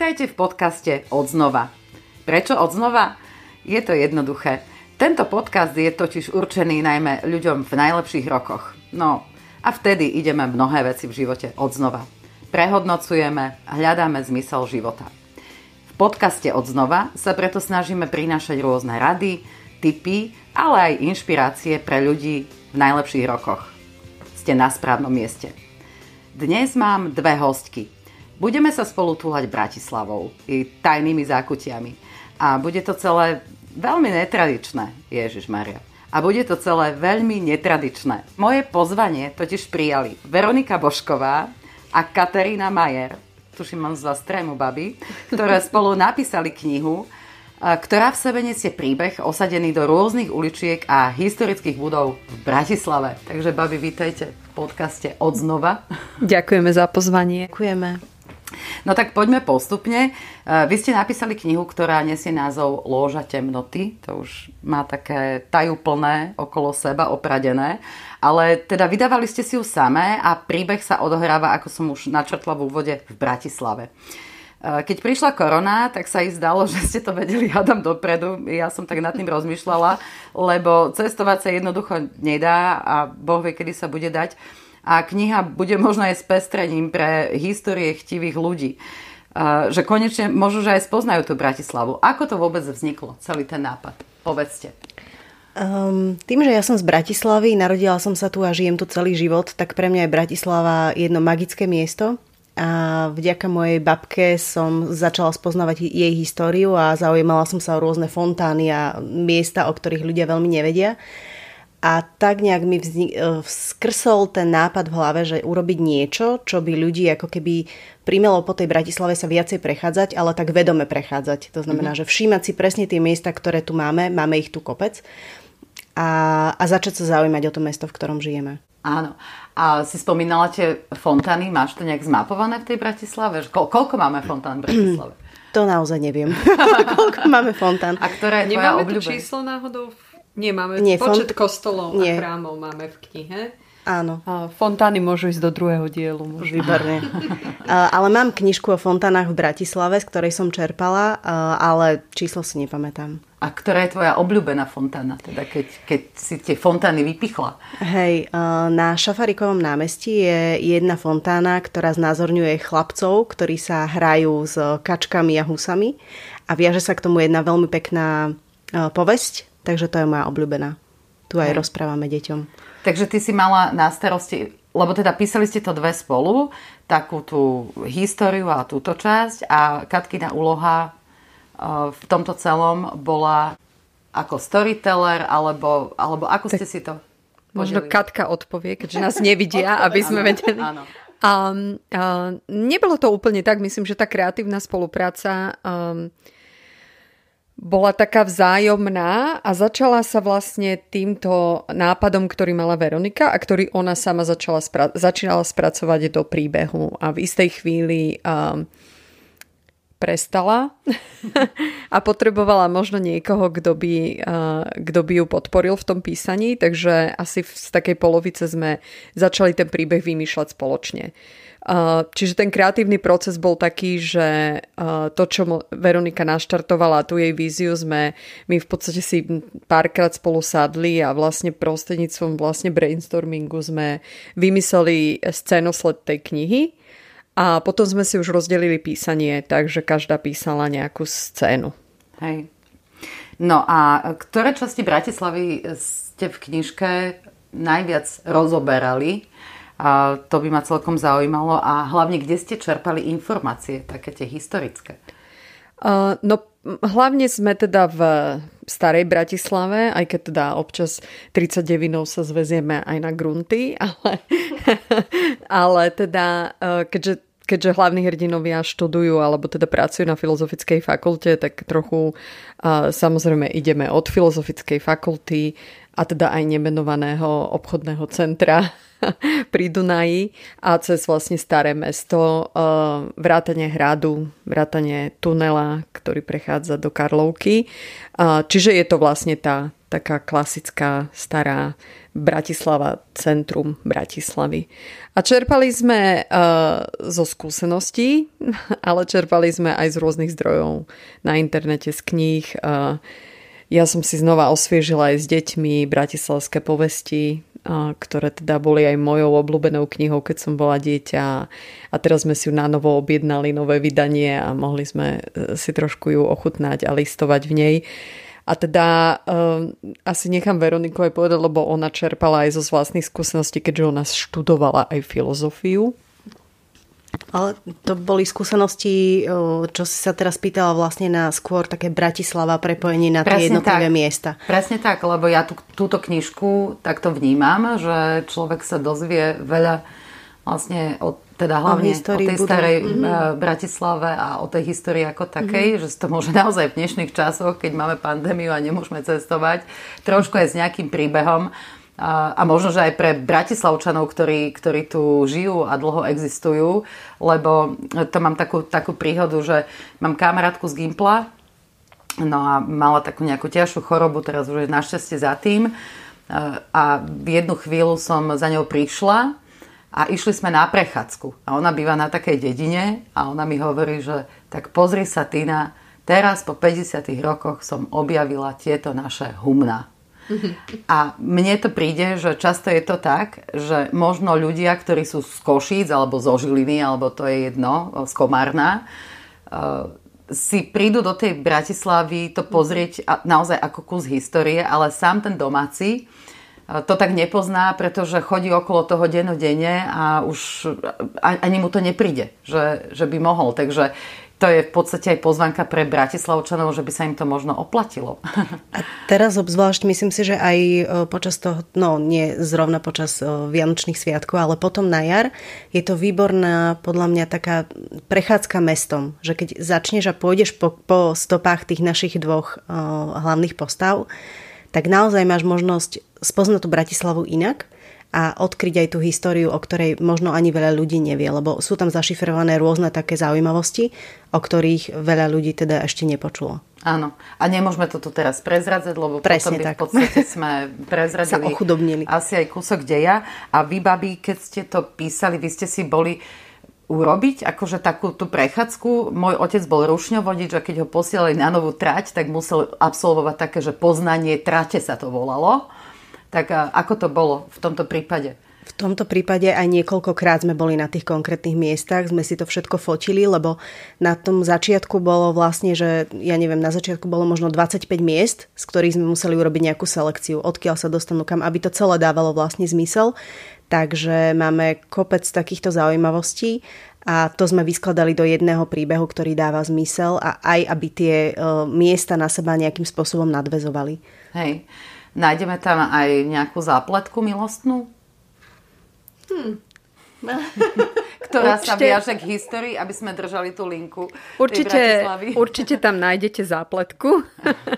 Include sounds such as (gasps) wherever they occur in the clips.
Vítajte v podcaste Odznova. Prečo odznova? Je to jednoduché. Tento podcast je totiž určený najmä ľuďom v najlepších rokoch. No a vtedy ideme mnohé veci v živote odznova. Prehodnocujeme, hľadáme zmysel života. V podcaste Odznova sa preto snažíme prinášať rôzne rady, tipy, ale aj inšpirácie pre ľudí v najlepších rokoch. Ste na správnom mieste. Dnes mám dve hostky – Budeme sa spolu túľať Bratislavou i tajnými zákutiami. A bude to celé veľmi netradičné, Ježiš Maria. A bude to celé veľmi netradičné. Moje pozvanie totiž prijali Veronika Bošková a Katarína Majer, tuším mám z vás trému baby, ktoré (laughs) spolu napísali knihu, ktorá v sebe nesie príbeh osadený do rôznych uličiek a historických budov v Bratislave. Takže, babi, vítajte v podcaste Odznova. Ďakujeme za pozvanie. Ďakujeme. No tak poďme postupne. E, vy ste napísali knihu, ktorá nesie názov Lôža temnoty. To už má také tajúplné okolo seba, opradené. Ale teda vydávali ste si ju samé a príbeh sa odohráva, ako som už načrtla v úvode, v Bratislave. E, keď prišla korona, tak sa i zdalo, (laughs) že ste to vedeli, hádam dopredu. Ja som tak nad tým rozmýšľala, lebo cestovať sa jednoducho nedá a Boh vie, kedy sa bude dať a kniha bude možno aj s pestrením pre histórie chtivých ľudí. Že konečne možno, že aj spoznajú tú Bratislavu. Ako to vôbec vzniklo, celý ten nápad? Povedzte. Um, tým, že ja som z Bratislavy, narodila som sa tu a žijem tu celý život, tak pre mňa je Bratislava jedno magické miesto. A vďaka mojej babke som začala spoznávať jej históriu a zaujímala som sa o rôzne fontány a miesta, o ktorých ľudia veľmi nevedia. A tak nejak mi vznik, e, skrsol ten nápad v hlave, že urobiť niečo, čo by ľudí ako keby primelo po tej Bratislave sa viacej prechádzať, ale tak vedome prechádzať. To znamená, mm-hmm. že všímať si presne tie miesta, ktoré tu máme, máme ich tu kopec a, a začať sa zaujímať o to mesto, v ktorom žijeme. Áno. A si spomínala tie fontány, máš to nejak zmapované v tej Bratislave? Ko- koľko máme fontán v Bratislave? (clears throat) To naozaj neviem. (laughs) koľko máme fontán. A ktoré je tvoja obľúbená? číslo náhodou Nemáme Nie, počet font... kostolov Nie. a chrámov máme v knihe. Áno. A fontány môžu ísť do druhého dielu. Možno. Výborne. (laughs) ale mám knižku o fontánach v Bratislave, z ktorej som čerpala, ale číslo si nepamätám. A ktorá je tvoja obľúbená fontána, teda keď, keď si tie fontány vypichla? Hej, na Šafarikovom námestí je jedna fontána, ktorá znázorňuje chlapcov, ktorí sa hrajú s kačkami a husami a viaže sa k tomu jedna veľmi pekná povesť Takže to je moja obľúbená. Tu aj Hej. rozprávame deťom. Takže ty si mala na starosti, lebo teda písali ste to dve spolu, takú tú históriu a túto časť a Katkina úloha e, v tomto celom bola ako storyteller, alebo, alebo ako tak ste si to Možno Katka odpovie, keďže nás nevidia, aby sme vedeli. Áno. Um, uh, nebolo to úplne tak, myslím, že tá kreatívna spolupráca um, bola taká vzájomná a začala sa vlastne týmto nápadom, ktorý mala Veronika a ktorý ona sama začala, spra- začínala spracovať do príbehu a v istej chvíli um, prestala (laughs) a potrebovala možno niekoho, kto by, uh, by ju podporil v tom písaní, takže asi z takej polovice sme začali ten príbeh vymýšľať spoločne. Čiže ten kreatívny proces bol taký, že to, čo Veronika naštartovala, tú jej víziu sme my v podstate si párkrát spolu sadli a vlastne prostredníctvom vlastne brainstormingu sme vymysleli scénosled tej knihy a potom sme si už rozdelili písanie, takže každá písala nejakú scénu. Hej. No a ktoré časti Bratislavy ste v knižke najviac rozoberali? A to by ma celkom zaujímalo. A hlavne, kde ste čerpali informácie, také tie historické? Uh, no hlavne sme teda v starej Bratislave, aj keď teda občas 39 sa zvezieme aj na grunty, (laughs) ale, ale teda keďže keďže hlavní hrdinovia študujú alebo teda pracujú na filozofickej fakulte, tak trochu samozrejme ideme od filozofickej fakulty a teda aj nemenovaného obchodného centra (laughs) pri Dunaji a cez vlastne staré mesto, uh, vrátanie hradu, vrátanie tunela, ktorý prechádza do Karlovky. Uh, čiže je to vlastne tá taká klasická stará Bratislava, centrum Bratislavy. A čerpali sme uh, zo skúseností, (laughs) ale čerpali sme aj z rôznych zdrojov na internete, z kníh. Ja som si znova osviežila aj s deťmi bratislavské povesti, ktoré teda boli aj mojou obľúbenou knihou, keď som bola dieťa. A teraz sme si ju na novo objednali, nové vydanie a mohli sme e, si trošku ju ochutnať a listovať v nej. A teda um, asi nechám Veroniku aj povedať, lebo ona čerpala aj zo vlastných skúseností, keďže ona študovala aj filozofiu. Ale to boli skúsenosti, čo si sa teraz pýtala vlastne na skôr také Bratislava prepojenie na tie jednotlivé tak. miesta. Presne tak, lebo ja tú, túto knižku takto vnímam, že človek sa dozvie veľa vlastne o, teda hlavne o, o tej budú. starej mm-hmm. Bratislave a o tej histórii ako takej, mm-hmm. že to môže (laughs) naozaj v dnešných časoch, keď máme pandémiu a nemôžeme cestovať, trošku aj s nejakým príbehom a, možno, že aj pre Bratislavčanov, ktorí, ktorí tu žijú a dlho existujú, lebo to mám takú, takú príhodu, že mám kamarátku z Gimpla, no a mala takú nejakú ťažšiu chorobu, teraz už je našťastie za tým a v jednu chvíľu som za ňou prišla a išli sme na prechádzku a ona býva na takej dedine a ona mi hovorí, že tak pozri sa Tina, teraz po 50 rokoch som objavila tieto naše humna. A mne to príde, že často je to tak, že možno ľudia, ktorí sú z Košíc alebo zo Žiliny, alebo to je jedno, z Komárna, eh, si prídu do tej Bratislavy to pozrieť naozaj ako kus histórie, ale sám ten domáci eh, to tak nepozná, pretože chodí okolo toho dennodenne a už ani mu to nepríde, že, že by mohol. Takže to je v podstate aj pozvanka pre Bratislavčanov, že by sa im to možno oplatilo. (laughs) A teraz obzvlášť myslím si, že aj e, počas toho, no nie zrovna počas e, Vianočných sviatkov, ale potom na jar, je to výborná podľa mňa taká prechádzka mestom, že keď začneš a pôjdeš po, po stopách tých našich dvoch uh, hlavných postav, tak naozaj máš možnosť spoznať tú Bratislavu inak a odkryť aj tú históriu, o ktorej možno ani veľa ľudí nevie, lebo sú tam zašifrované rôzne také zaujímavosti, o ktorých veľa ľudí teda ešte nepočulo. Áno. A nemôžeme to tu teraz prezradzať, lebo Presne potom by tak. v podstate (laughs) sme prezradili asi aj kúsok deja. A vy, babi, keď ste to písali, vy ste si boli urobiť akože takú tú prechádzku. Môj otec bol rušňovodič a keď ho posielali na novú trať, tak musel absolvovať také, že poznanie trate sa to volalo. Tak ako to bolo v tomto prípade? V tomto prípade aj niekoľkokrát sme boli na tých konkrétnych miestach, sme si to všetko fotili, lebo na tom začiatku bolo vlastne, že ja neviem, na začiatku bolo možno 25 miest, z ktorých sme museli urobiť nejakú selekciu, odkiaľ sa dostanú kam, aby to celé dávalo vlastne zmysel. Takže máme kopec takýchto zaujímavostí a to sme vyskladali do jedného príbehu, ktorý dáva zmysel a aj aby tie uh, miesta na seba nejakým spôsobom nadvezovali. Hej. Nájdeme tam aj nejakú zápletku milostnú? Hmm. (laughs) Ktorá určite, sa viaže k histórii, aby sme držali tú linku. Určite, (laughs) určite tam nájdete zápletku.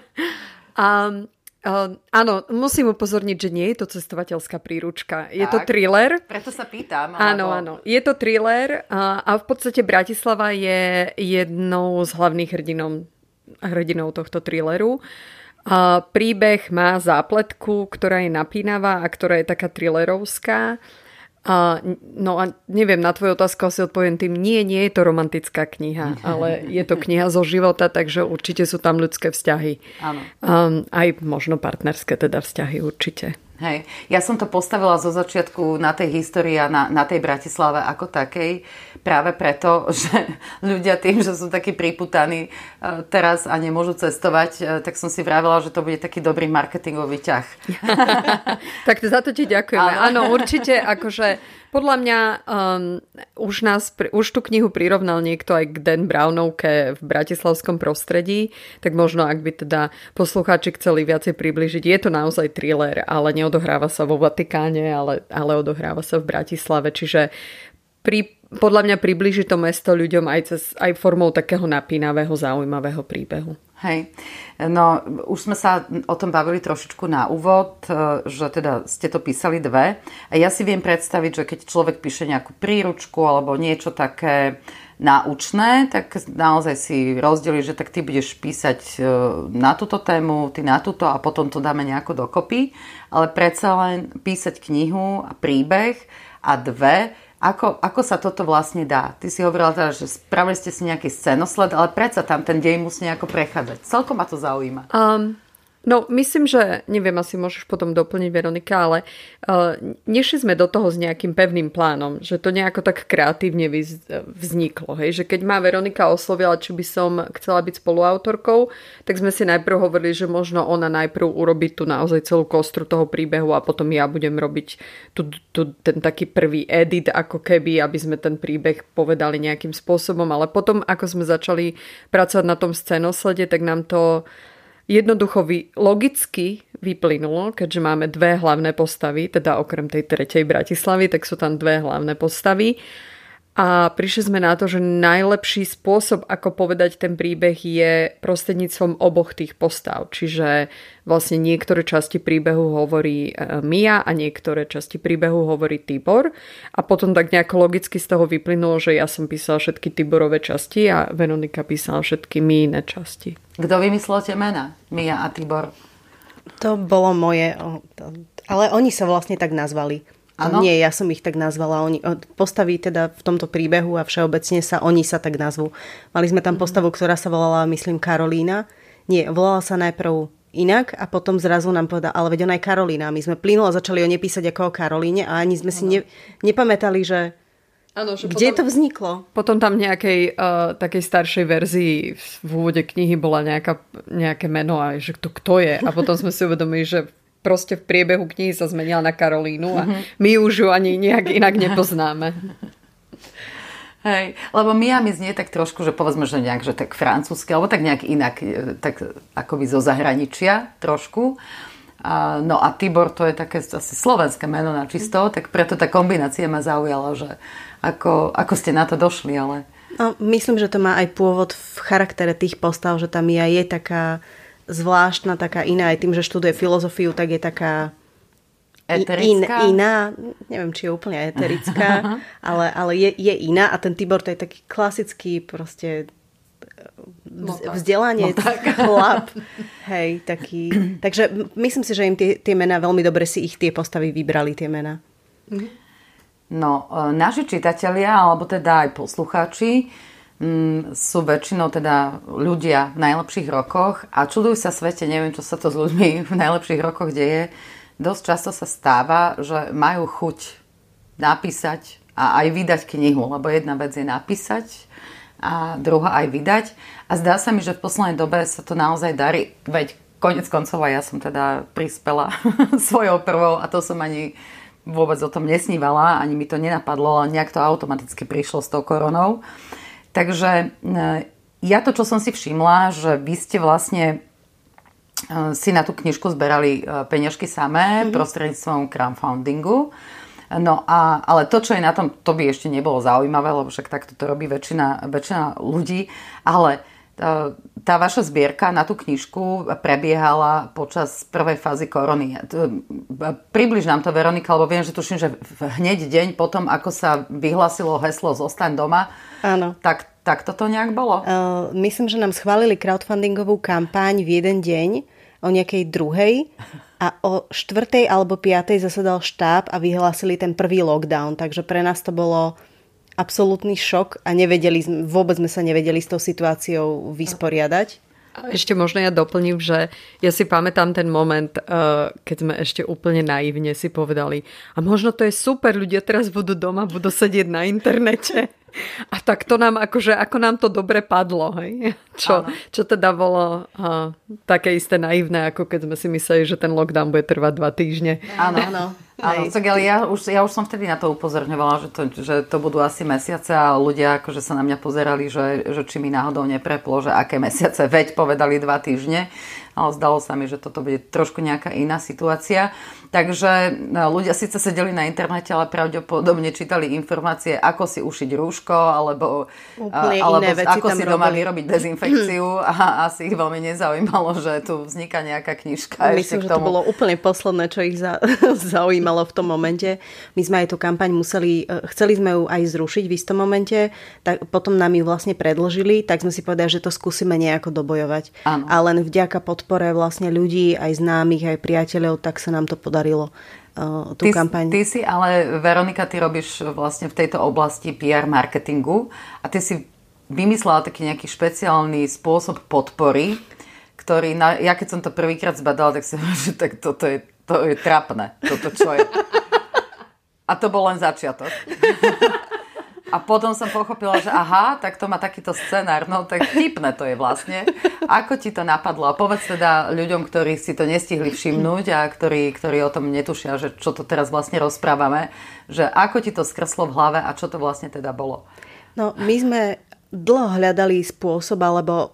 (laughs) um, Uh, áno, musím upozorniť, že nie je to cestovateľská príručka. Je tak, to thriller. Preto sa pýtam. Áno, áno. Je to thriller a, a v podstate Bratislava je jednou z hlavných hrdinom, hrdinov tohto thrilleru. A príbeh má zápletku, ktorá je napínavá a ktorá je taká thrillerovská. A, no a neviem, na tvoju otázku asi odpoviem tým, nie, nie je to romantická kniha, (laughs) ale je to kniha zo života, takže určite sú tam ľudské vzťahy. Áno. Um, aj možno partnerské teda vzťahy určite. Hej. Ja som to postavila zo začiatku na tej histórii a na, na tej Bratislave ako takej, práve preto, (laughs) že ľudia tým, že sú takí priputaní e, teraz a nemôžu cestovať, e, tak som si vravila, že to bude taký dobrý marketingový ťah. (laughs) (laughs) tak za to ti ďakujeme. Áno, určite, akože podľa mňa um, už, nás, už tú knihu prirovnal niekto aj k Dan Brownovke v bratislavskom prostredí, tak možno ak by teda poslucháči chceli viacej približiť, je to naozaj thriller, ale neodohráva sa vo Vatikáne, ale, ale odohráva sa v Bratislave, čiže pri, podľa mňa približí to mesto ľuďom aj, cez, aj formou takého napínavého, zaujímavého príbehu. Hej, no už sme sa o tom bavili trošičku na úvod, e, že teda ste to písali dve. A ja si viem predstaviť, že keď človek píše nejakú príručku alebo niečo také náučné, tak naozaj si rozdeli, že tak ty budeš písať e, na túto tému, ty na túto a potom to dáme nejako dokopy. Ale predsa len písať knihu a príbeh a dve ako, ako sa toto vlastne dá? Ty si hovorila teda, že spravili ste si nejaký scénosled, ale predsa tam ten dej musí nejako prechádzať. Celkom ma to zaujíma. Um, No, myslím, že, neviem, asi môžeš potom doplniť Veronika, ale uh, nešli sme do toho s nejakým pevným plánom, že to nejako tak kreatívne vzniklo, hej, že keď ma Veronika oslovila, či by som chcela byť spoluautorkou, tak sme si najprv hovorili, že možno ona najprv urobí tu naozaj celú kostru toho príbehu a potom ja budem robiť tu, tu, ten taký prvý edit, ako keby, aby sme ten príbeh povedali nejakým spôsobom, ale potom, ako sme začali pracovať na tom scénoslede, tak nám to jednoducho vy, logicky vyplynulo, keďže máme dve hlavné postavy, teda okrem tej tretej Bratislavy, tak sú tam dve hlavné postavy a prišli sme na to, že najlepší spôsob, ako povedať ten príbeh je prostredníctvom oboch tých postav. Čiže vlastne niektoré časti príbehu hovorí e, Mia a niektoré časti príbehu hovorí Tibor. A potom tak nejako logicky z toho vyplynulo, že ja som písala všetky Tiborové časti a Veronika písala všetky Míne časti. Kto vymyslel tie mena? Mia a Tibor? To bolo moje, ale oni sa vlastne tak nazvali. Ano? Nie, ja som ich tak nazvala. Oni, postaví teda v tomto príbehu a všeobecne sa, oni sa tak nazvú. Mali sme tam mhm. postavu, ktorá sa volala, myslím, Karolína. Nie, volala sa najprv inak a potom zrazu nám povedala, ale veď ona je Karolína. My sme plynulo začali o nej písať ako o Karolíne a ani sme ano. si ne, nepamätali, že Ano, že Kde potom, to vzniklo? Potom tam nejakej uh, takej staršej verzii v úvode knihy bola nejaká, nejaké meno a že to kto je. A potom sme si uvedomili, že proste v priebehu knihy sa zmenila na Karolínu a my už ju ani nejak inak nepoznáme. (laughs) Hej, lebo Mia mi znie tak trošku, že povedzme, že nejak, že tak francúzske, alebo tak nejak inak, e, tak akoby zo zahraničia trošku. A, no a Tibor to je také asi slovenské meno na čisto, tak preto tá kombinácia ma zaujala, že ako, ako ste na to došli, ale... No, myslím, že to má aj pôvod v charaktere tých postav, že tá Mia je taká zvláštna, taká iná, aj tým, že študuje filozofiu, tak je taká? In, iná, neviem, či je úplne eterická, (laughs) ale, ale je, je iná a ten Tibor to je taký klasický proste vzdelanie (laughs) (laughs) chlap. Hej, taký. Takže myslím si, že im tie, tie mená veľmi dobre si ich tie postavy vybrali, tie mená. No, e, naši čitatelia, alebo teda aj poslucháči, sú väčšinou teda ľudia v najlepších rokoch a čudujú sa svete, neviem, čo sa to s ľuďmi (laughs) v najlepších rokoch deje. Dosť často sa stáva, že majú chuť napísať a aj vydať knihu, lebo jedna vec je napísať a druhá aj vydať. A zdá sa mi, že v poslednej dobe sa to naozaj darí, veď konec koncov ja som teda prispela (laughs) svojou prvou a to som ani vôbec o tom nesnívala, ani mi to nenapadlo, ale nejak to automaticky prišlo s tou koronou. Takže e, ja to, čo som si všimla, že vy ste vlastne e, si na tú knižku zberali e, peňažky samé mm-hmm. prostredníctvom crowdfundingu. No a, ale to, čo je na tom, to by ešte nebolo zaujímavé, lebo však takto to robí väčšina, väčšina ľudí, ale tá vaša zbierka na tú knižku prebiehala počas prvej fázy korony. Približ nám to, Veronika, lebo viem, že tuším, že hneď deň potom, ako sa vyhlasilo heslo Zostaň doma, Áno. tak, tak toto nejak bolo? Uh, myslím, že nám schválili crowdfundingovú kampaň v jeden deň o nejakej druhej a o štvrtej alebo piatej zasadal štáb a vyhlásili ten prvý lockdown, takže pre nás to bolo absolútny šok a nevedeli, vôbec sme sa nevedeli s tou situáciou vysporiadať. A ešte možno ja doplním, že ja si pamätám ten moment, eh, keď sme ešte úplne naivne si povedali a možno to je super, ľudia teraz budú doma, budú sedieť na internete. A tak to nám akože, ako nám to dobre padlo, hej? Čo, čo teda bolo uh, také isté naivné, ako keď sme si mysleli, že ten lockdown bude trvať dva týždne. Áno, áno. (laughs) Áno, tak ale ja už, ja už som vtedy na to upozorňovala, že to, že to budú asi mesiace a ľudia akože sa na mňa pozerali, že, že či mi náhodou nepreplo, že aké mesiace, veď povedali dva týždne ale zdalo sa mi, že toto bude trošku nejaká iná situácia. Takže no, ľudia síce sedeli na internete, ale pravdepodobne čítali informácie, ako si ušiť rúško, alebo, alebo ako si doma robili. vyrobiť dezinfekciu (clears throat) a asi ich veľmi nezaujímalo, že tu vzniká nejaká knižka. Myslím, že to bolo úplne posledné, čo ich (laughs) zaujímalo v tom momente. My sme aj tú kampaň museli, e, chceli sme ju aj zrušiť v istom momente, tak potom nám ju vlastne predložili, tak sme si povedali, že to skúsime nejako dobojovať. Ano. A len vďaka pod podpore vlastne ľudí, aj známych, aj priateľov, tak sa nám to podarilo uh, tú ty, kampaň. Ty si ale, Veronika, ty robíš vlastne v tejto oblasti PR marketingu a ty si vymyslela taký nejaký špeciálny spôsob podpory, ktorý, na, ja keď som to prvýkrát zbadala, tak si (laughs) že tak toto je, to je trapné, toto čo je. (laughs) A to bol len začiatok. (laughs) A potom som pochopila, že aha, tak to má takýto scenár, no tak vtipné to je vlastne. Ako ti to napadlo? A povedz teda ľuďom, ktorí si to nestihli všimnúť a ktorí, ktorí o tom netušia, že čo to teraz vlastne rozprávame, že ako ti to skreslo v hlave a čo to vlastne teda bolo? No, my sme dlho hľadali spôsob, alebo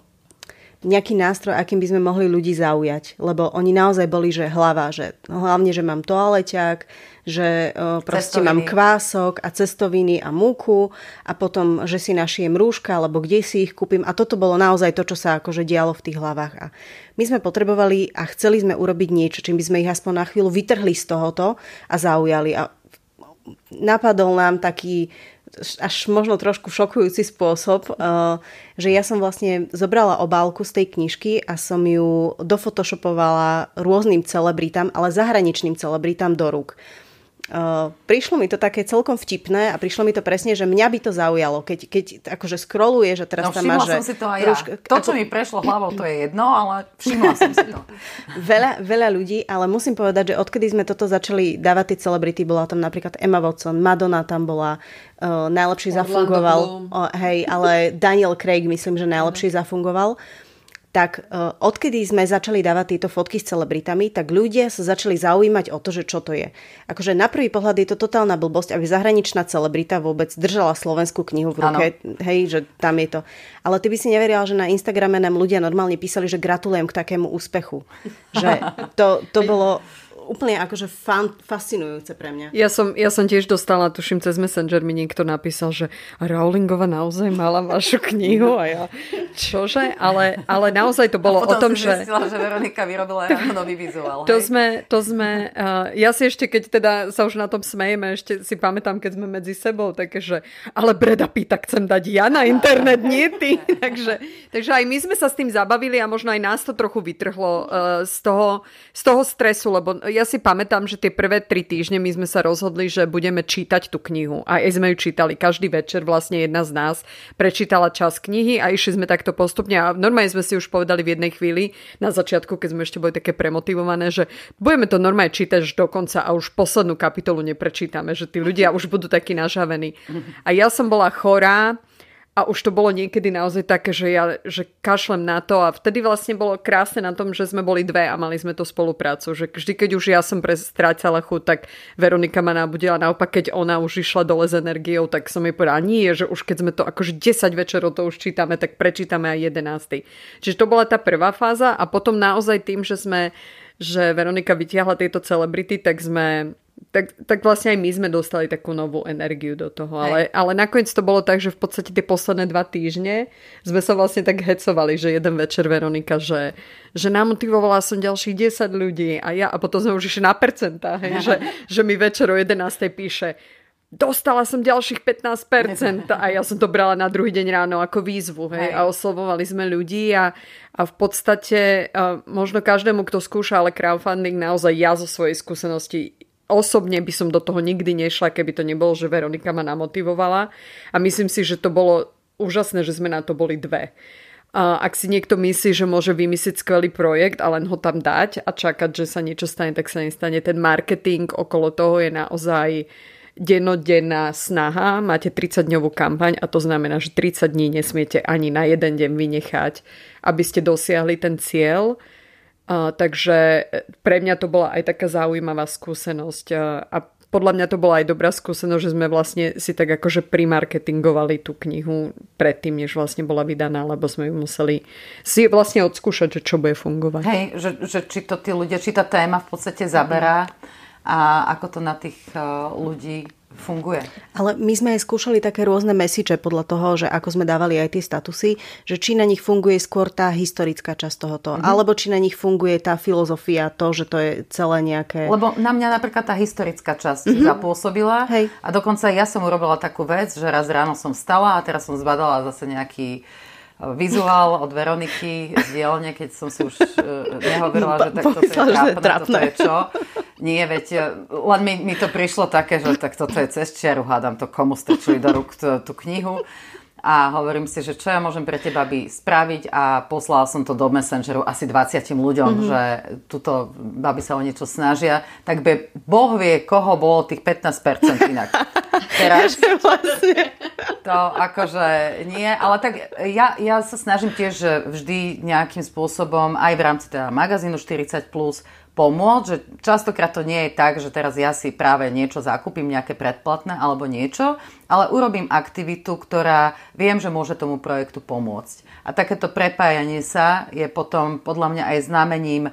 nejaký nástroj, akým by sme mohli ľudí zaujať. Lebo oni naozaj boli, že hlava, že hlavne, že mám toaleťák, že uh, proste cestoviny. mám kvások a cestoviny a múku a potom, že si našijem rúška alebo kde si ich kúpim a toto bolo naozaj to, čo sa akože dialo v tých hlavách. A my sme potrebovali a chceli sme urobiť niečo, čím by sme ich aspoň na chvíľu vytrhli z tohoto a zaujali. A napadol nám taký až možno trošku šokujúci spôsob, eh, že ja som vlastne zobrala obálku z tej knižky a som ju dofotoshopovala rôznym celebritám, ale zahraničným celebritám do rúk. Uh, prišlo mi to také celkom vtipné a prišlo mi to presne, že mňa by to zaujalo, keď, keď akože scrolluje, že teraz no, tam má, že... som si to aj ja. To, čo ako... mi prešlo hlavou, to je jedno, ale všimla som si to. (laughs) veľa, veľa ľudí, ale musím povedať, že odkedy sme toto začali dávať tie celebrity, bola tam napríklad Emma Watson, Madonna tam bola, uh, najlepšie Orlando zafungoval, uh, hej, ale Daniel Craig myslím, že najlepšie zafungoval tak uh, odkedy sme začali dávať tieto fotky s celebritami, tak ľudia sa začali zaujímať o to, že čo to je. Akože na prvý pohľad je to totálna blbosť, aby zahraničná celebrita vôbec držala slovenskú knihu v ruke. Ano. Hej, že tam je to. Ale ty by si neverila, že na Instagrame nám ľudia normálne písali, že gratulujem k takému úspechu. Že to, to (laughs) bolo úplne akože fan, fascinujúce pre mňa. Ja som, ja som tiež dostala, tuším, cez Messenger mi niekto napísal, že Rowlingova naozaj mala vašu (laughs) knihu a ja, čože? Ale, ale naozaj to bolo o tom, že... Zistila, že Veronika vyrobila nový vizuál. To hej? sme, to sme uh, ja si ešte, keď teda sa už na tom smejeme, ešte si pamätám, keď sme medzi sebou, také, že ale Breda Pita chcem dať ja na internet, nie ty. (laughs) takže, takže aj my sme sa s tým zabavili a možno aj nás to trochu vytrhlo uh, z, toho, z toho stresu, lebo ja si pamätám, že tie prvé tri týždne my sme sa rozhodli, že budeme čítať tú knihu. A aj sme ju čítali každý večer, vlastne jedna z nás prečítala čas knihy a išli sme takto postupne a normálne sme si už povedali v jednej chvíli na začiatku, keď sme ešte boli také premotivované, že budeme to normálne čítať až do konca a už poslednú kapitolu neprečítame, že tí ľudia už budú takí nažavení. A ja som bola chorá, a už to bolo niekedy naozaj také, že ja že kašlem na to a vtedy vlastne bolo krásne na tom, že sme boli dve a mali sme to spoluprácu, že vždy, keď už ja som strácala chuť, tak Veronika ma nabudila, naopak keď ona už išla dole s energiou, tak som jej povedala, nie, že už keď sme to akože 10 večerov to už čítame, tak prečítame aj 11. Čiže to bola tá prvá fáza a potom naozaj tým, že sme že Veronika vytiahla tieto celebrity, tak sme tak, tak vlastne aj my sme dostali takú novú energiu do toho. Ale, ale nakoniec to bolo tak, že v podstate tie posledné dva týždne sme sa vlastne tak hecovali, že jeden večer Veronika, že, že namotivovala som ďalších 10 ľudí a ja, a potom sme už išli na percentá, hej, (laughs) že, že mi večer o 11. píše dostala som ďalších (laughs) 15% a ja som to brala na druhý deň ráno ako výzvu hej, hej. a oslovovali sme ľudí a, a v podstate a možno každému, kto skúša ale crowdfunding, naozaj ja zo svojej skúsenosti osobne by som do toho nikdy nešla, keby to nebolo, že Veronika ma namotivovala. A myslím si, že to bolo úžasné, že sme na to boli dve. A ak si niekto myslí, že môže vymyslieť skvelý projekt a len ho tam dať a čakať, že sa niečo stane, tak sa nestane. Ten marketing okolo toho je naozaj denodenná snaha. Máte 30-dňovú kampaň a to znamená, že 30 dní nesmiete ani na jeden deň vynechať, aby ste dosiahli ten cieľ Uh, takže pre mňa to bola aj taká zaujímavá skúsenosť uh, a podľa mňa to bola aj dobrá skúsenosť, že sme vlastne si tak akože primarketingovali tú knihu predtým, než vlastne bola vydaná, lebo sme ju museli si vlastne odskúšať, že čo bude fungovať. Hej, že, že či to tí ľudia, či tá téma v podstate zaberá a ako to na tých uh, ľudí funguje. Ale my sme aj skúšali také rôzne mesiče podľa toho, že ako sme dávali aj tie statusy, že či na nich funguje skôr tá historická časť tohoto, mm-hmm. alebo či na nich funguje tá filozofia, to, že to je celé nejaké... Lebo na mňa napríklad tá historická časť mm-hmm. zapôsobila Hej. a dokonca ja som urobila takú vec, že raz ráno som stala a teraz som zbadala zase nejaký vizuál od Veroniky z dielne, keď som si už uh, nehovorila, že tak toto je trápne, toto je čo. Nie, veď, e, len mi, mi to prišlo také, že tak toto je cez čiaru, hádam to, komu strčili do rúk tú, tú knihu a hovorím si, že čo ja môžem pre teba by spraviť a poslala som to do Messengeru asi 20 ľuďom, mm-hmm. že tuto baby sa o niečo snažia, tak by Boh vie, koho bolo tých 15% inak. (laughs) Teraz vlastne. to akože nie, ale tak ja, ja sa snažím tiež vždy nejakým spôsobom aj v rámci teda magazínu 40+, plus pomôcť, že častokrát to nie je tak, že teraz ja si práve niečo zakúpim, nejaké predplatné alebo niečo, ale urobím aktivitu, ktorá viem, že môže tomu projektu pomôcť. A takéto prepájanie sa je potom podľa mňa aj znamením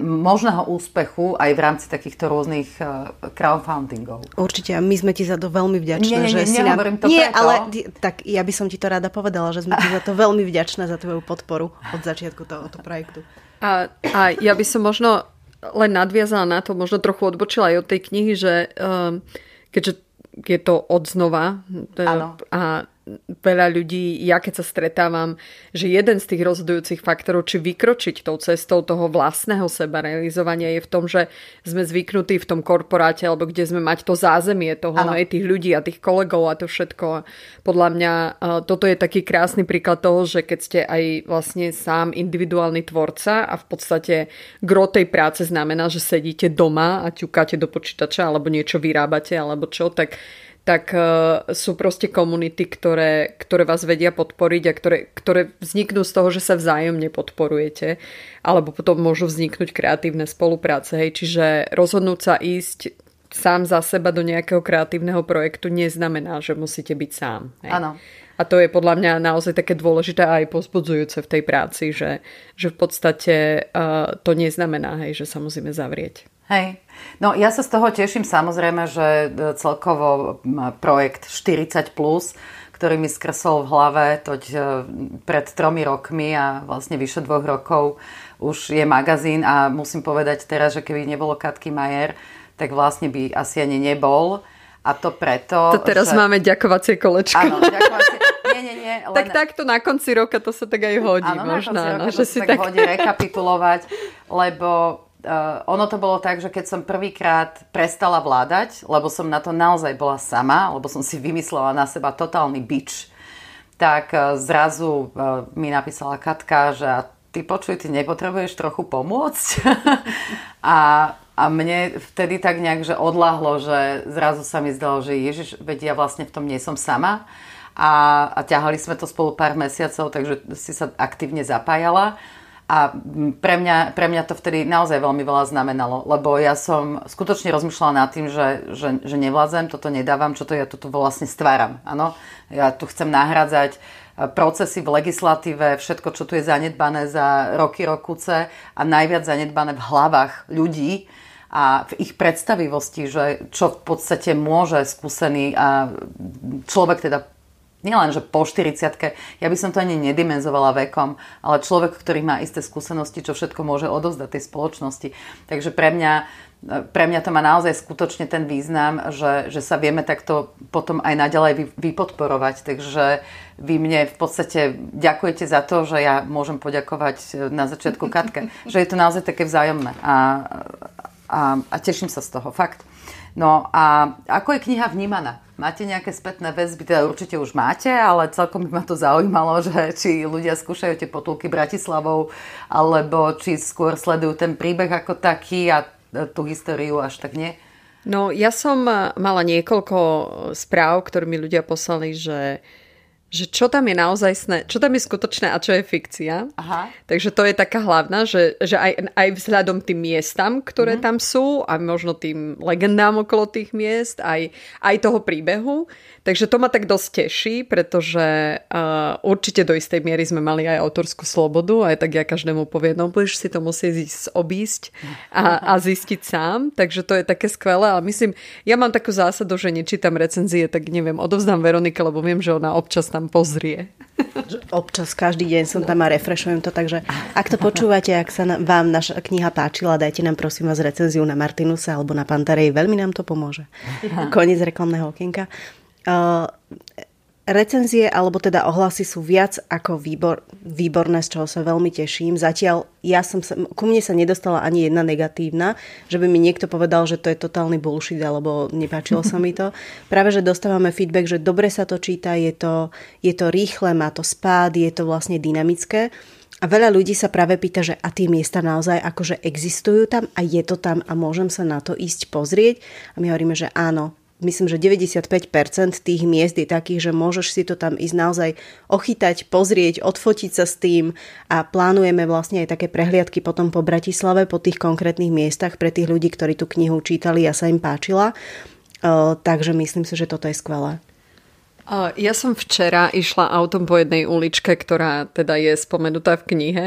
možného úspechu aj v rámci takýchto rôznych uh, crowdfundingov. Určite a my sme ti za to veľmi vďačné. Nie, nie, že nie, si nehovorím to Nie, preto. ale tak ja by som ti to rada povedala, že sme ti za to veľmi vďačné za tvoju podporu od začiatku tohoto projektu. A, a ja by som možno len nadviazala na to, možno trochu odbočila aj od tej knihy, že um, keďže je to odznova a veľa ľudí, ja keď sa stretávam, že jeden z tých rozhodujúcich faktorov, či vykročiť tou cestou toho vlastného seba realizovania je v tom, že sme zvyknutí v tom korporáte, alebo kde sme mať to zázemie toho, no, aj tých ľudí a tých kolegov a to všetko. Podľa mňa toto je taký krásny príklad toho, že keď ste aj vlastne sám individuálny tvorca a v podstate gro tej práce znamená, že sedíte doma a ťukáte do počítača alebo niečo vyrábate alebo čo, tak tak uh, sú proste komunity, ktoré, ktoré vás vedia podporiť a ktoré, ktoré vzniknú z toho, že sa vzájomne podporujete, alebo potom môžu vzniknúť kreatívne spolupráce. Hej. Čiže rozhodnúť sa ísť sám za seba do nejakého kreatívneho projektu neznamená, že musíte byť sám. Áno. A to je podľa mňa naozaj také dôležité a aj pozbudzujúce v tej práci, že, že v podstate uh, to neznamená, hej, že sa musíme zavrieť. Hej. No ja sa z toho teším samozrejme, že e, celkovo projekt 40+, plus, ktorý mi skresol v hlave toť e, pred tromi rokmi a vlastne vyše dvoch rokov už je magazín a musím povedať teraz, že keby nebolo Katky Majer, tak vlastne by asi ani nebol. A to preto, To teraz že... máme ďakovacie kolečko. Áno, ďakovacie. Nie, nie, nie. (laughs) Len... Tak takto na konci roka to sa tak aj hodí. Áno, možno, na konci roka že to si tak, tak hodí rekapitulovať, lebo Uh, ono to bolo tak, že keď som prvýkrát prestala vládať, lebo som na to naozaj bola sama, lebo som si vymyslela na seba totálny bič, tak uh, zrazu uh, mi napísala Katka, že ty počuj, ty nepotrebuješ trochu pomôcť? (laughs) a, a mne vtedy tak nejak, že odlahlo, že zrazu sa mi zdalo, že Ježiš, veď ja vlastne v tom nie som sama. A, a ťahali sme to spolu pár mesiacov, takže si sa aktívne zapájala. A pre mňa, pre mňa to vtedy naozaj veľmi veľa znamenalo, lebo ja som skutočne rozmýšľala nad tým, že, že, že nevládzem, toto nedávam, čo to ja toto vlastne stváram. Áno? Ja tu chcem nahradzať e, procesy v legislatíve, všetko, čo tu je zanedbané za roky, rokuce a najviac zanedbané v hlavách ľudí a v ich predstavivosti, že čo v podstate môže skúsený človek teda nielen, že po 40 ja by som to ani nedimenzovala vekom, ale človek, ktorý má isté skúsenosti, čo všetko môže odozdať tej spoločnosti. Takže pre mňa, pre mňa to má naozaj skutočne ten význam, že, že sa vieme takto potom aj naďalej vypodporovať. Takže vy mne v podstate ďakujete za to, že ja môžem poďakovať na začiatku Katke. (laughs) Že je to naozaj také vzájomné a, a, a teším sa z toho, fakt. No a ako je kniha vnímaná? Máte nejaké spätné väzby, teda určite už máte, ale celkom by ma to zaujímalo, že či ľudia skúšajú tie potulky Bratislavou, alebo či skôr sledujú ten príbeh ako taký a tú históriu až tak nie? No ja som mala niekoľko správ, ktoré mi ľudia poslali, že že čo tam je naozaj čo tam je skutočné a čo je fikcia. Aha. Takže to je taká hlavná, že, že aj, aj vzhľadom tým miestam, ktoré mm-hmm. tam sú a možno tým legendám okolo tých miest, aj, aj toho príbehu. Takže to ma tak dosť teší, pretože uh, určite do istej miery sme mali aj autorskú slobodu, aj tak ja každému poviem, no budeš si to musieť ísť obísť a, a zistiť sám. Takže to je také skvelé, ale myslím, ja mám takú zásadu, že nečítam recenzie, tak neviem, odovzdám Veronike, lebo viem, že ona občas tam pozrie. Občas, každý deň som tam a refreshujem to, takže ak to počúvate, ak sa vám naša kniha páčila, dajte nám prosím vás recenziu na Martinusa alebo na Pantarej, veľmi nám to pomôže. Koniec reklamného okienka. Uh, recenzie alebo teda ohlasy sú viac ako výbor, výborné, z čoho sa veľmi teším. Zatiaľ ja som sa, ku mne sa nedostala ani jedna negatívna, že by mi niekto povedal, že to je totálny bullshit alebo nepáčilo sa mi to. (laughs) Práve, že dostávame feedback, že dobre sa to číta, je to, je to rýchle, má to spád, je to vlastne dynamické. A veľa ľudí sa práve pýta, že a tie miesta naozaj akože existujú tam a je to tam a môžem sa na to ísť pozrieť. A my hovoríme, že áno, myslím, že 95% tých miest je takých, že môžeš si to tam ísť naozaj ochytať, pozrieť, odfotiť sa s tým a plánujeme vlastne aj také prehliadky potom po Bratislave, po tých konkrétnych miestach pre tých ľudí, ktorí tú knihu čítali a sa im páčila. Takže myslím si, že toto je skvelé. Ja som včera išla autom po jednej uličke, ktorá teda je spomenutá v knihe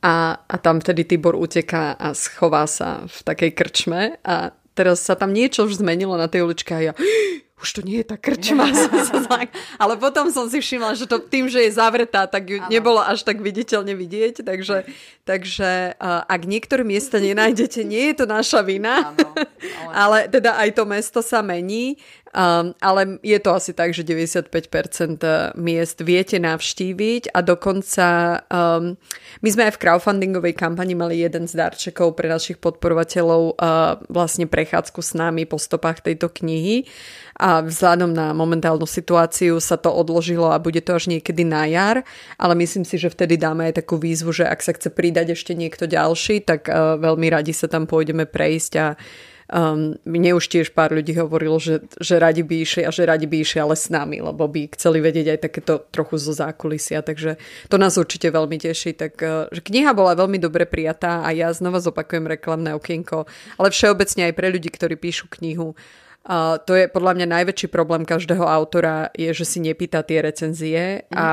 a, a tam vtedy Tibor uteká a schová sa v takej krčme a teraz sa tam niečo už zmenilo na tej uličke a ja (gasps) už to nie je tá krčma. (laughs) Ale potom som si všimla, že to tým, že je zavretá, tak ju ano. nebolo až tak viditeľne vidieť. Takže, takže ak niektoré miesta nenájdete, nie je to naša vina. Ano, ale... (laughs) ale teda aj to mesto sa mení. Um, ale je to asi tak, že 95% eh, miest viete navštíviť a dokonca um, my sme aj v crowdfundingovej kampani mali jeden z darčekov pre našich podporovateľov uh, vlastne prechádzku s nami po stopách tejto knihy. A vzhľadom na momentálnu situáciu sa to odložilo a bude to až niekedy na jar, ale myslím si, že vtedy dáme aj takú výzvu, že ak sa chce pridať ešte niekto ďalší, tak uh, veľmi radi sa tam pôjdeme prejsť a Um, mne už tiež pár ľudí hovorilo, že, že radi by išli a že radi by išli ale s nami, lebo by chceli vedieť aj takéto trochu zo zákulisia, takže to nás určite veľmi teší. Tak, uh, kniha bola veľmi dobre prijatá a ja znova zopakujem reklamné okienko, ale všeobecne aj pre ľudí, ktorí píšu knihu, a to je podľa mňa najväčší problém každého autora, je, že si nepýta tie recenzie mm. a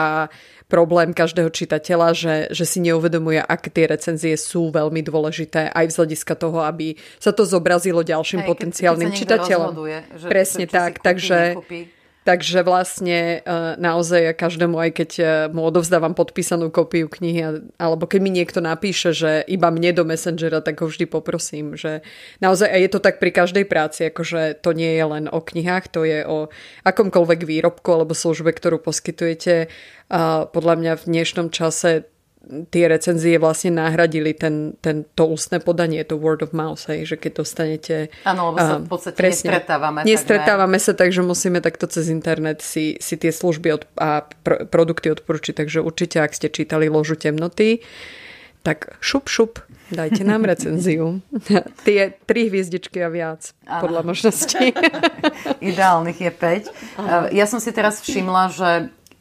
problém každého čitateľa, že, že si neuvedomuje, aké tie recenzie sú veľmi dôležité aj z hľadiska toho, aby sa to zobrazilo ďalším Hej, potenciálnym keď, keď čitateľom. Rozhoduje, že, Presne že, tak, takže... Nekúpi Takže vlastne e, naozaj ja každému, aj keď e, mu odovzdávam podpísanú kopiu knihy, alebo keď mi niekto napíše, že iba mne do Messengera, tak ho vždy poprosím, že naozaj, a je to tak pri každej práci, akože to nie je len o knihách, to je o akomkoľvek výrobku alebo službe, ktorú poskytujete. A podľa mňa v dnešnom čase tie recenzie vlastne nahradili ten, ten, to ústne podanie, to word of mouth, hej, že keď dostanete... Áno, lebo sa v podstate presne, nestretávame. Nestretávame takmer. sa, takže musíme takto cez internet si, si tie služby od, a pr- produkty odporučiť, takže určite, ak ste čítali Ložu temnoty, tak šup, šup, dajte nám (laughs) recenziu. (laughs) Tie tri hviezdičky a viac, Aha. podľa možností. (laughs) Ideálnych je 5. Aha. Ja som si teraz všimla, že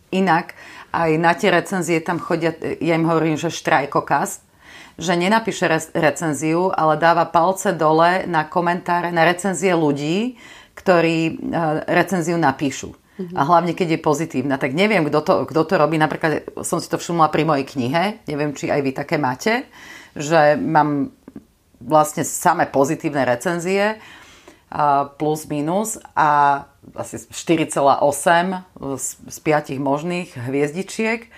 inak aj na tie recenzie tam chodia, ja im hovorím, že štrajkokast, že nenapíše recenziu, ale dáva palce dole na komentáre, na recenzie ľudí, ktorí e, recenziu napíšu. Mm-hmm. A hlavne, keď je pozitívna. Tak neviem, kto to, kto to robí. Napríklad som si to všimla pri mojej knihe. Neviem, či aj vy také máte. Že mám vlastne samé pozitívne recenzie plus minus a asi 4,8 z, z 5 možných hviezdičiek.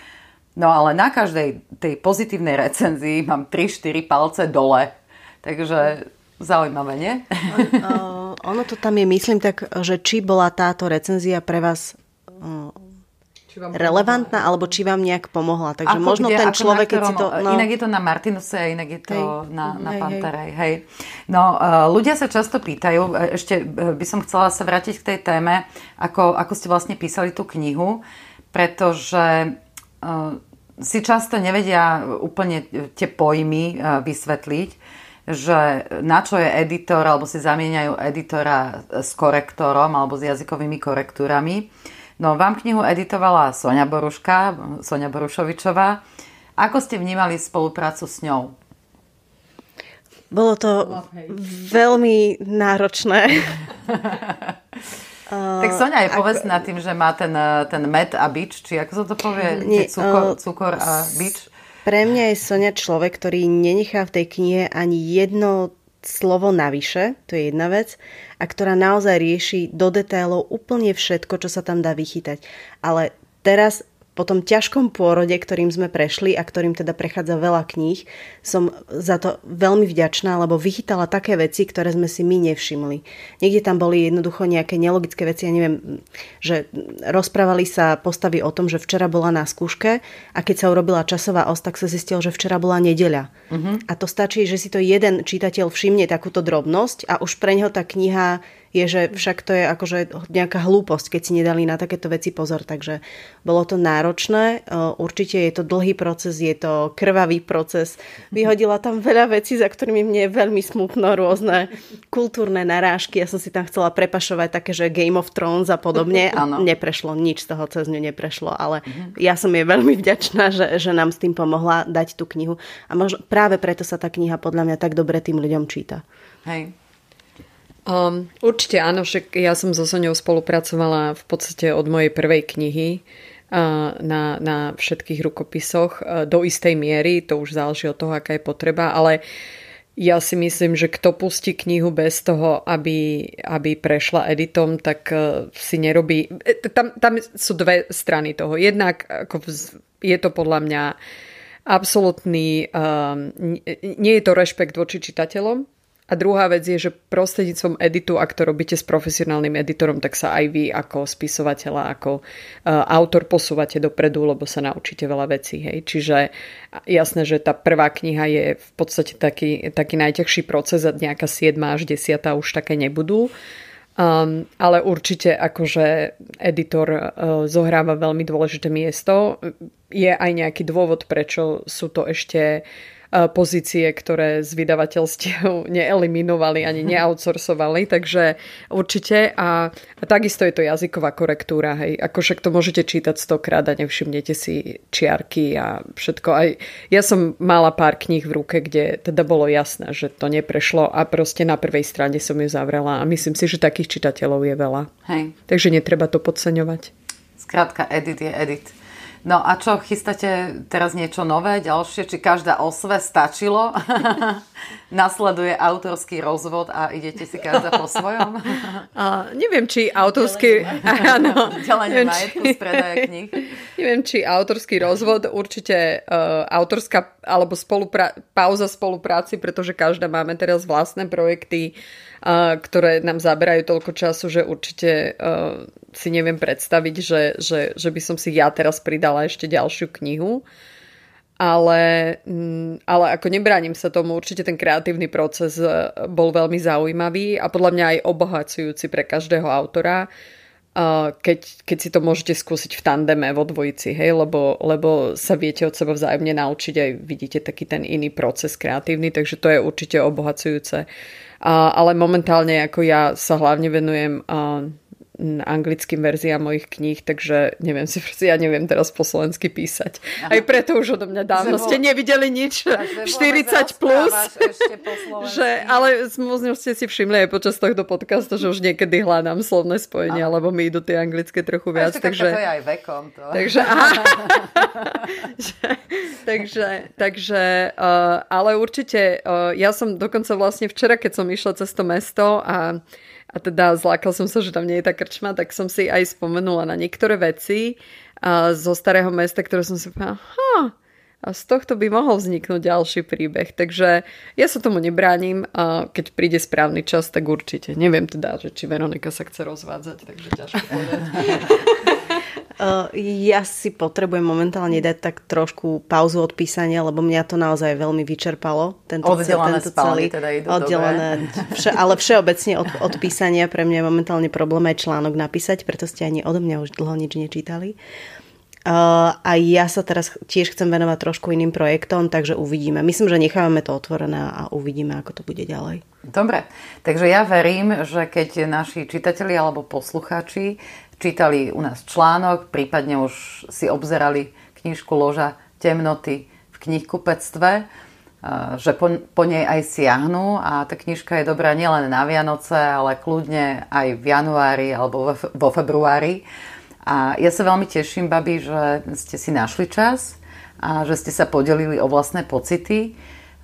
No ale na každej tej pozitívnej recenzii mám 3-4 palce dole. Takže zaujímavé, nie? (laughs) ono to tam je, myslím tak, že či bola táto recenzia pre vás relevantná, alebo či vám nejak pomohla. Takže ako možno kde, ten človek, keď si to... No... Inak je to na Martinuse a inak je to hej. na, na hej, Panterej. Hej. No, uh, ľudia sa často pýtajú, e, ešte e, by som chcela sa vrátiť k tej téme, ako, ako ste vlastne písali tú knihu, pretože si často nevedia úplne tie pojmy vysvetliť, že na čo je editor, alebo si zamieňajú editora s korektorom alebo s jazykovými korektúrami No, vám knihu editovala Sonia Boruška, Sonia Borušovičová. Ako ste vnímali spoluprácu s ňou? Bolo to veľmi náročné. (laughs) tak Sonia je povestná tým, že má ten, ten med a bič, či ako sa to povie? Nie, cukor, cukor a bič? Pre mňa je Sonia človek, ktorý nenechá v tej knihe ani jedno slovo navyše, to je jedna vec, a ktorá naozaj rieši do detailov úplne všetko, čo sa tam dá vychytať. Ale teraz po tom ťažkom pôrode, ktorým sme prešli a ktorým teda prechádza veľa kníh, som za to veľmi vďačná, lebo vychytala také veci, ktoré sme si my nevšimli. Niekde tam boli jednoducho nejaké nelogické veci, ja neviem, že rozprávali sa postavy o tom, že včera bola na skúške a keď sa urobila časová os, tak sa zistilo, že včera bola nedeľa. Uh-huh. A to stačí, že si to jeden čitateľ všimne takúto drobnosť a už pre neho tá kniha je, že však to je akože nejaká hlúposť, keď si nedali na takéto veci pozor. Takže bolo to náročné, určite je to dlhý proces, je to krvavý proces. Vyhodila tam veľa vecí, za ktorými mne je veľmi smutno, rôzne kultúrne narážky. Ja som si tam chcela prepašovať také, že Game of Thrones a podobne (laughs) a neprešlo, nič z toho cez ňu neprešlo, ale mhm. ja som jej veľmi vďačná, že, že nám s tým pomohla dať tú knihu. A možno práve preto sa tá kniha podľa mňa tak dobre tým ľuďom číta. Hej. Um, určite áno, však ja som so Soňou spolupracovala v podstate od mojej prvej knihy uh, na, na všetkých rukopisoch uh, do istej miery, to už záleží od toho, aká je potreba, ale ja si myslím, že kto pustí knihu bez toho, aby, aby prešla editom, tak uh, si nerobí... E, tam, tam sú dve strany toho. Jednak ako je to podľa mňa absolútny... Um, nie je to rešpekt voči čitateľom, a druhá vec je, že prostredníctvom editu, ak to robíte s profesionálnym editorom, tak sa aj vy ako spisovateľa, ako uh, autor posúvate dopredu, lebo sa naučíte veľa vecí. Hej. Čiže jasné, že tá prvá kniha je v podstate taký, taký najťažší proces a nejaká 7 až 10 už také nebudú. Um, ale určite akože editor uh, zohráva veľmi dôležité miesto. Je aj nejaký dôvod, prečo sú to ešte uh, pozície, ktoré z vydavateľstiev (laughs) neeliminovali ani neoutsourcovali, takže určite a, a takisto je to jazyková korektúra, hej, ako však to môžete čítať stokrát a nevšimnete si čiarky a všetko. Aj ja som mala pár kníh v ruke, kde teda bolo jasné, že to neprešlo a proste na prvej strane som ju zavrela a myslím si, že takých čitateľov je veľa. Hej. Takže netreba to podceňovať. Skrátka, edit je edit. No a čo, chystáte teraz niečo nové, ďalšie? Či každá osve stačilo? (laughs) Nasleduje autorský rozvod a idete si každá po svojom? (laughs) A, neviem, či autorský... (laughs) Áno, Delenie majetku z predaja. Neviem, či autorský rozvod, určite uh, autorská alebo spolupra- pauza spolupráci, pretože každá máme teraz vlastné projekty, uh, ktoré nám zaberajú toľko času, že určite uh, si neviem predstaviť, že, že, že by som si ja teraz pridala ešte ďalšiu knihu. Ale, mm, ale ako nebránim sa tomu, určite ten kreatívny proces e, bol veľmi zaujímavý a podľa mňa aj obohacujúci pre každého autora, e, keď, keď si to môžete skúsiť v tandeme, vo dvojici, hej, lebo, lebo sa viete od seba vzájomne naučiť aj vidíte taký ten iný proces kreatívny, takže to je určite obohacujúce. Ale momentálne ako ja sa hlavne venujem anglickým verziám mojich kníh, takže neviem si, ja neviem teraz po slovensky písať. Aha. Aj preto už odo mňa dávno ste nevideli nič 40 plus. že, ale možno ste si všimli aj počas tohto podcastu, že už niekedy hľadám slovné spojenia, Aha. lebo mi idú tie anglické trochu viac. Ešte takže, to je aj vekom. To. Takže, aha. (laughs) (laughs) takže, takže uh, ale určite uh, ja som dokonca vlastne včera, keď som išla cez to mesto a a teda zlákal som sa, že tam nie je tá krčma, tak som si aj spomenula na niektoré veci a zo starého mesta, ktoré som si povedala, a z tohto by mohol vzniknúť ďalší príbeh. Takže ja sa tomu nebránim a keď príde správny čas, tak určite. Neviem teda, že či Veronika sa chce rozvádzať, takže ťažko povedať. (laughs) Ja si potrebujem momentálne dať tak trošku pauzu od písania, lebo mňa to naozaj veľmi vyčerpalo. Tento, oddelené tento celý, teda idú oddelené, vše, ale všeobecne od, od písania pre mňa je momentálne problém aj článok napísať, preto ste ani odo mňa už dlho nič nečítali. Uh, a ja sa teraz tiež chcem venovať trošku iným projektom, takže uvidíme. Myslím, že nechávame to otvorené a uvidíme, ako to bude ďalej. Dobre, takže ja verím, že keď naši čitatelia alebo poslucháči čítali u nás článok, prípadne už si obzerali knižku Loža temnoty v knihkupectve, že po, po nej aj siahnu a tá knižka je dobrá nielen na Vianoce, ale kľudne aj v januári alebo vo februári. A ja sa veľmi teším, babi, že ste si našli čas a že ste sa podelili o vlastné pocity.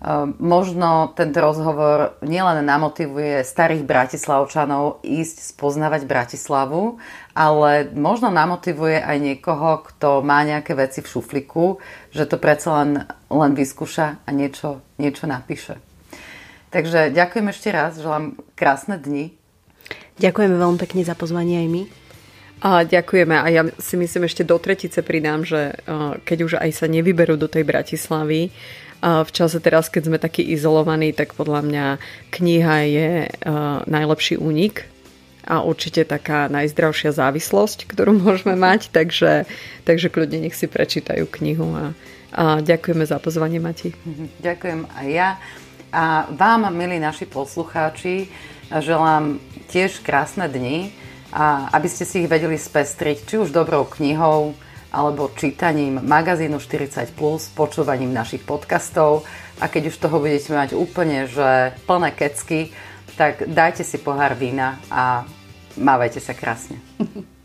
Ehm, možno tento rozhovor nielen namotivuje starých bratislavčanov ísť spoznávať Bratislavu, ale možno namotivuje aj niekoho, kto má nejaké veci v šufliku, že to predsa len, len vyskúša a niečo, niečo napíše. Takže ďakujem ešte raz, želám krásne dni. Ďakujeme veľmi pekne za pozvanie aj my. A ďakujeme a ja si myslím ešte do tretice pridám, že keď už aj sa nevyberú do tej Bratislavy, v čase teraz, keď sme takí izolovaní, tak podľa mňa kniha je najlepší únik a určite taká najzdravšia závislosť, ktorú (laughs) môžeme mať, takže, takže kľudne nech si prečítajú knihu a, a ďakujeme za pozvanie, Mati. Mhm, ďakujem aj ja. A vám, milí naši poslucháči, želám tiež krásne dni a aby ste si ich vedeli spestriť, či už dobrou knihou, alebo čítaním magazínu 40+, počúvaním našich podcastov a keď už toho budete mať úplne, že plné kecky, tak dajte si pohár vína a mávajte sa krásne. (laughs)